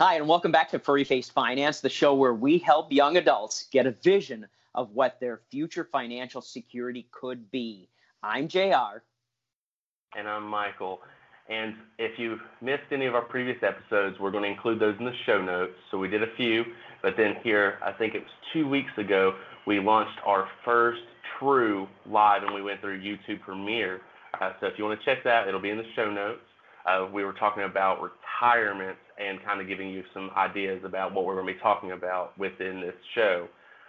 Hi, and welcome back to Furry Faced Finance, the show where we help young adults get a vision of what their future financial security could be. I'm JR. And I'm Michael. And if you've missed any of our previous episodes, we're going to include those in the show notes. So we did a few, but then here, I think it was two weeks ago, we launched our first true live and we went through YouTube Premiere. Uh, so if you want to check that, it'll be in the show notes. Uh, we were talking about retirements and kind of giving you some ideas about what we're going to be talking about within this show.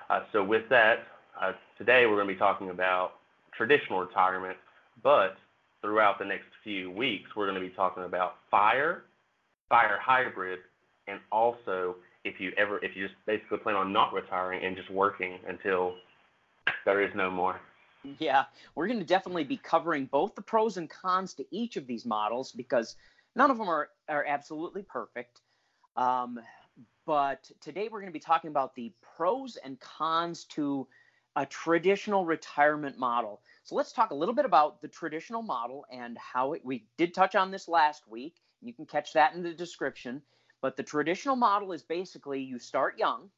Uh, so with that, uh, today we're going to be talking about traditional retirement, but throughout the next few weeks, we're going to be talking about fire, fire hybrid, and also if you ever, if you just basically plan on not retiring and just working until there is no more. Yeah, we're going to definitely be covering both the pros and cons to each of these models because none of them are, are absolutely perfect. Um, but today we're going to be talking about the pros and cons to a traditional retirement model. So let's talk a little bit about the traditional model and how it, we did touch on this last week. You can catch that in the description. But the traditional model is basically you start young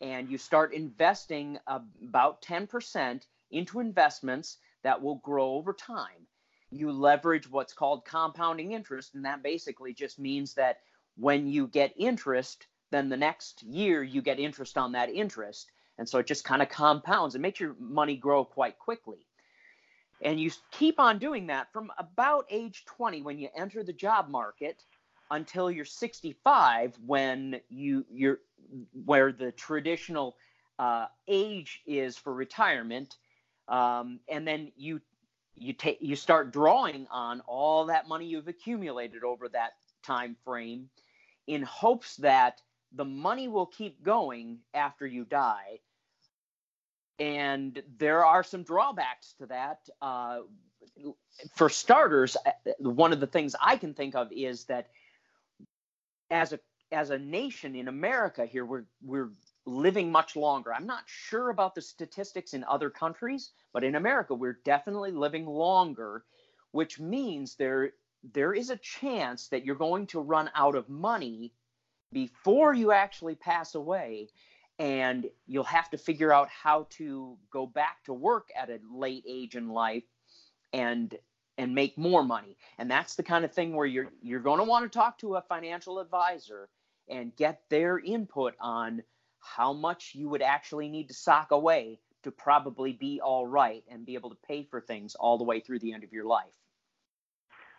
and you start investing about 10% into investments that will grow over time. You leverage what's called compounding interest, and that basically just means that when you get interest, then the next year you get interest on that interest. And so it just kind of compounds and makes your money grow quite quickly. And you keep on doing that from about age 20 when you enter the job market until you're 65 when you you're where the traditional uh, age is for retirement um, and then you you take you start drawing on all that money you've accumulated over that time frame in hopes that the money will keep going after you die. And there are some drawbacks to that. Uh, for starters uh, one of the things i can think of is that as a as a nation in america here we're we're living much longer. I'm not sure about the statistics in other countries, but in America, we're definitely living longer, which means there there is a chance that you're going to run out of money before you actually pass away and you'll have to figure out how to go back to work at a late age in life and and make more money and that's the kind of thing where you're you're going to want to talk to a financial advisor and get their input on how much you would actually need to sock away to probably be all right and be able to pay for things all the way through the end of your life.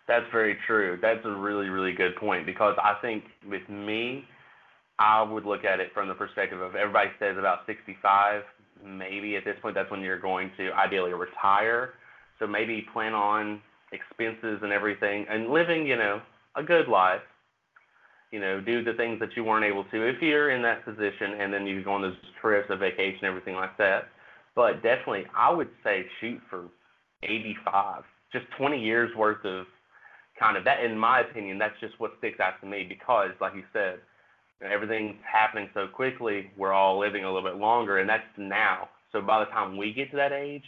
That's very true. That's a really, really good point because I think with me, I would look at it from the perspective of everybody says about 65. Maybe at this point, that's when you're going to ideally retire. So maybe plan on expenses and everything and living, you know, a good life you know, do the things that you weren't able to if you're in that position, and then you go on those trips, a vacation, everything like that. But definitely, I would say shoot for 85, just 20 years worth of kind of that. In my opinion, that's just what sticks out to me because, like you said, everything's happening so quickly. We're all living a little bit longer, and that's now. So by the time we get to that age,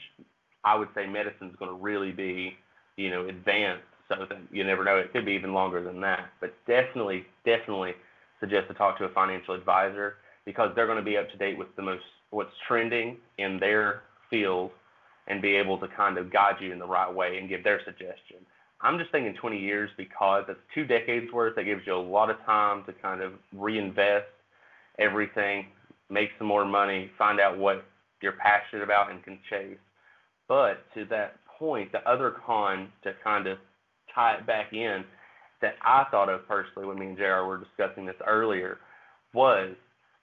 I would say medicine's going to really be, you know, advanced so you never know. It could be even longer than that. But definitely, definitely suggest to talk to a financial advisor because they're going to be up to date with the most what's trending in their field and be able to kind of guide you in the right way and give their suggestion. I'm just thinking 20 years because that's two decades worth. That gives you a lot of time to kind of reinvest everything, make some more money, find out what you're passionate about and can chase. But to that point, the other con to kind of tie it back in that I thought of personally when me and JR were discussing this earlier was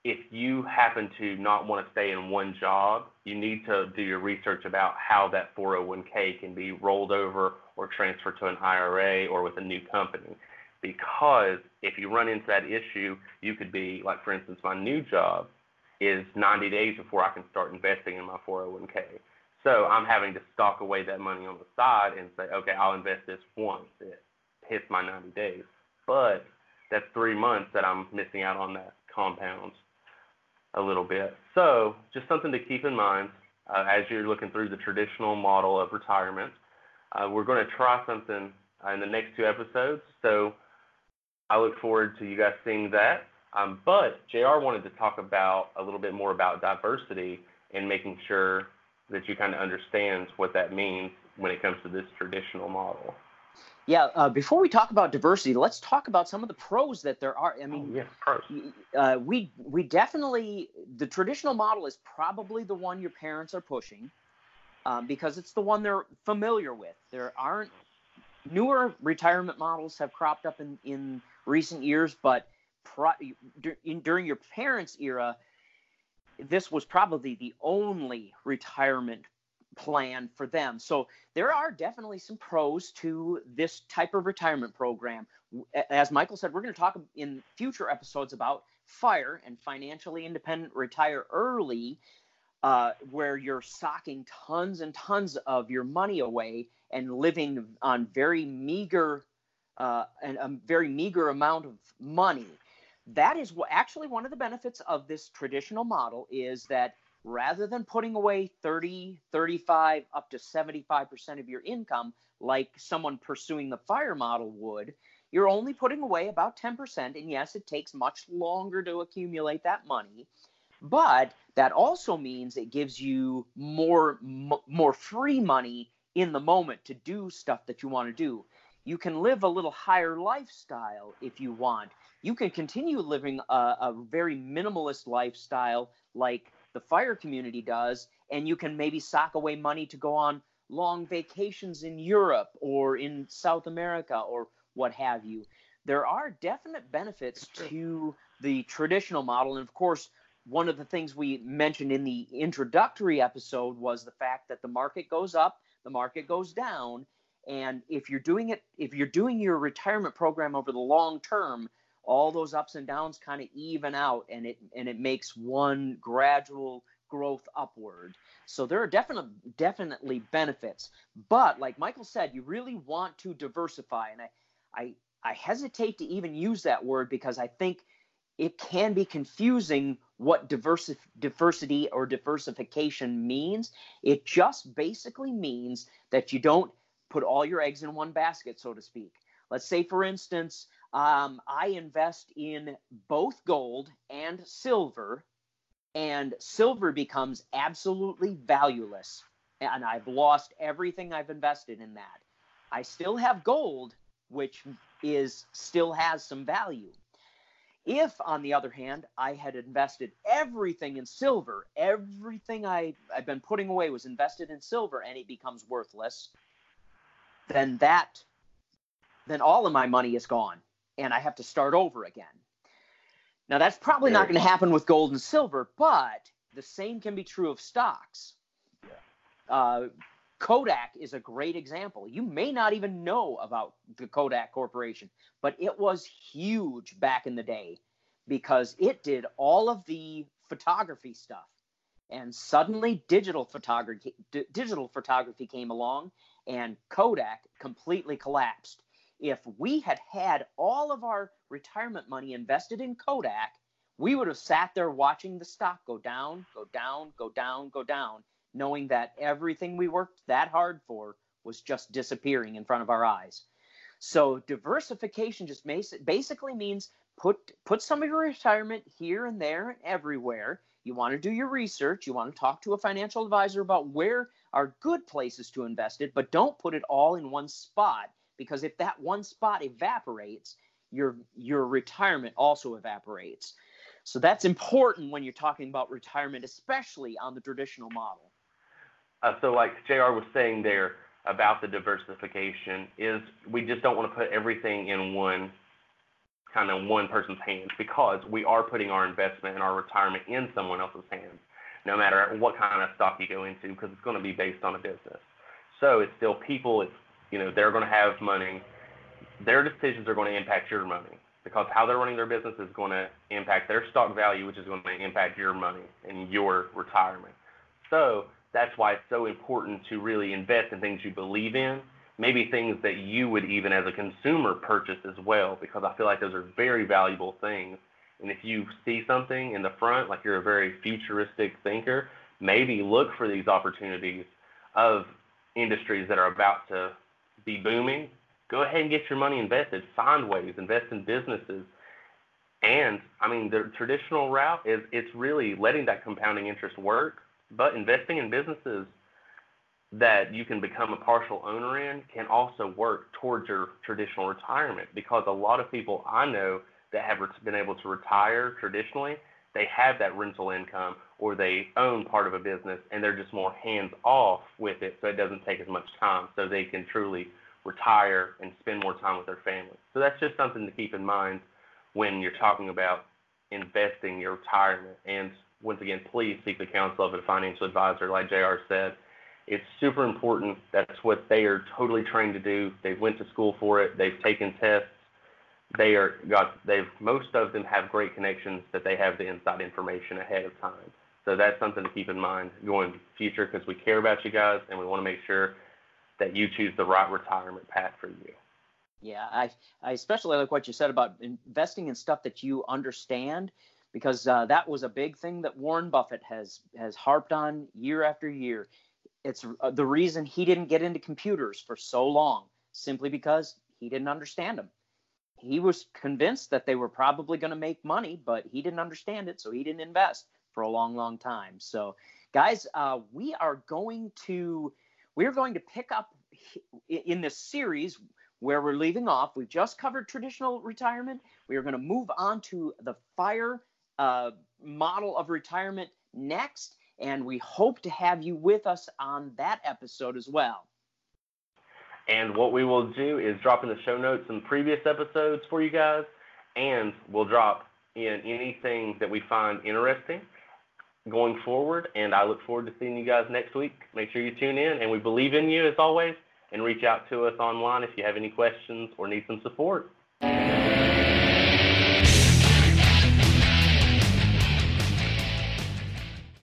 if you happen to not want to stay in one job, you need to do your research about how that 401k can be rolled over or transferred to an IRA or with a new company. Because if you run into that issue, you could be, like, for instance, my new job is 90 days before I can start investing in my 401k. So I'm having to stock away that money on the side and say, okay, I'll invest this once it hits my 90 days. But that's three months that I'm missing out on that compounds a little bit. So just something to keep in mind uh, as you're looking through the traditional model of retirement. Uh, we're going to try something uh, in the next two episodes. So I look forward to you guys seeing that. Um, but JR wanted to talk about a little bit more about diversity and making sure that you kind of understand what that means when it comes to this traditional model. Yeah, uh, before we talk about diversity, let's talk about some of the pros that there are. I mean, oh, yeah, pros. Uh, we we definitely the traditional model is probably the one your parents are pushing um, because it's the one they're familiar with. There aren't newer retirement models have cropped up in in recent years, but pro, in, during your parents' era, this was probably the only retirement plan for them. So there are definitely some pros to this type of retirement program. As Michael said, we're going to talk in future episodes about FIRE and financially independent retire early, uh, where you're socking tons and tons of your money away and living on very meager uh, and a very meager amount of money. That is actually one of the benefits of this traditional model is that rather than putting away 30, 35, up to 75% of your income, like someone pursuing the fire model would, you're only putting away about 10%. And yes, it takes much longer to accumulate that money. But that also means it gives you more m- more free money in the moment to do stuff that you want to do. You can live a little higher lifestyle if you want. You can continue living a, a very minimalist lifestyle like the fire community does, and you can maybe sock away money to go on long vacations in Europe or in South America or what have you. There are definite benefits to the traditional model. And of course, one of the things we mentioned in the introductory episode was the fact that the market goes up, the market goes down. And if you're doing it, if you're doing your retirement program over the long term, all those ups and downs kind of even out and it and it makes one gradual growth upward. So there are definitely definitely benefits. But like michael said you really want to diversify. And i i i hesitate to even use that word because i think it can be confusing what diversi- diversity or diversification means. It just basically means that you don't put all your eggs in one basket so to speak let's say for instance um, I invest in both gold and silver, and silver becomes absolutely valueless. And I've lost everything I've invested in that. I still have gold, which is still has some value. If, on the other hand, I had invested everything in silver, everything I, I've been putting away was invested in silver, and it becomes worthless, then that, then all of my money is gone and I have to start over again. Now, that's probably not going to happen with gold and silver, but the same can be true of stocks. Uh, Kodak is a great example. You may not even know about the Kodak Corporation, but it was huge back in the day because it did all of the photography stuff. And suddenly digital photography d- digital photography came along and Kodak completely collapsed if we had had all of our retirement money invested in Kodak, we would have sat there watching the stock go down, go down, go down, go down, knowing that everything we worked that hard for was just disappearing in front of our eyes. So diversification just basically means put put some of your retirement here and there and everywhere. You want to do your research, you want to talk to a financial advisor about where are good places to invest it, but don't put it all in one spot because if that one spot evaporates, your your retirement also evaporates. So that's important when you're talking about retirement, especially on the traditional model. Uh, so, like Jr. was saying there about the diversification, is we just don't want to put everything in one kind of one person's hands because we are putting our investment and our retirement in someone else's hands, no matter what kind of stock you go into, because it's going to be based on a business. So it's still people, it's you know, they're going to have money. Their decisions are going to impact your money because how they're running their business is going to impact their stock value, which is going to impact your money and your retirement. So that's why it's so important to really invest in things you believe in, maybe things that you would even as a consumer purchase as well, because I feel like those are very valuable things. And if you see something in the front, like you're a very futuristic thinker, maybe look for these opportunities of industries that are about to be booming, go ahead and get your money invested. Find ways, invest in businesses. And I mean, the traditional route is it's really letting that compounding interest work, but investing in businesses that you can become a partial owner in can also work towards your traditional retirement because a lot of people I know that have been able to retire traditionally, they have that rental income or they own part of a business and they're just more hands off with it so it doesn't take as much time so they can truly retire and spend more time with their family. So that's just something to keep in mind when you're talking about investing your retirement. And once again, please seek the counsel of a financial advisor, like JR said. It's super important. That's what they are totally trained to do. They've went to school for it. They've taken tests. They are got. They've most of them have great connections that they have the inside information ahead of time. So that's something to keep in mind going future because we care about you guys and we want to make sure that you choose the right retirement path for you. Yeah, I, I especially like what you said about investing in stuff that you understand because uh, that was a big thing that Warren Buffett has has harped on year after year. It's uh, the reason he didn't get into computers for so long, simply because he didn't understand them. He was convinced that they were probably going to make money, but he didn't understand it, so he didn't invest for a long, long time. So, guys, uh, we are going to we're going to pick up in this series where we're leaving off. We've just covered traditional retirement. We are going to move on to the fire uh, model of retirement next, and we hope to have you with us on that episode as well. And what we will do is drop in the show notes some previous episodes for you guys, and we'll drop in anything that we find interesting going forward. And I look forward to seeing you guys next week. Make sure you tune in, and we believe in you as always. And reach out to us online if you have any questions or need some support.